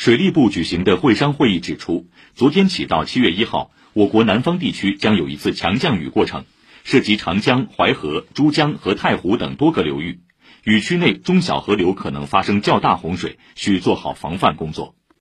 水利部举行的会商会议指出昨天起到七月一号我国南方地区将有一次强降雨过程涉及长江淮河珠江和太湖等多个流域雨区内中小河流可能发生较大洪水需做好防范工作。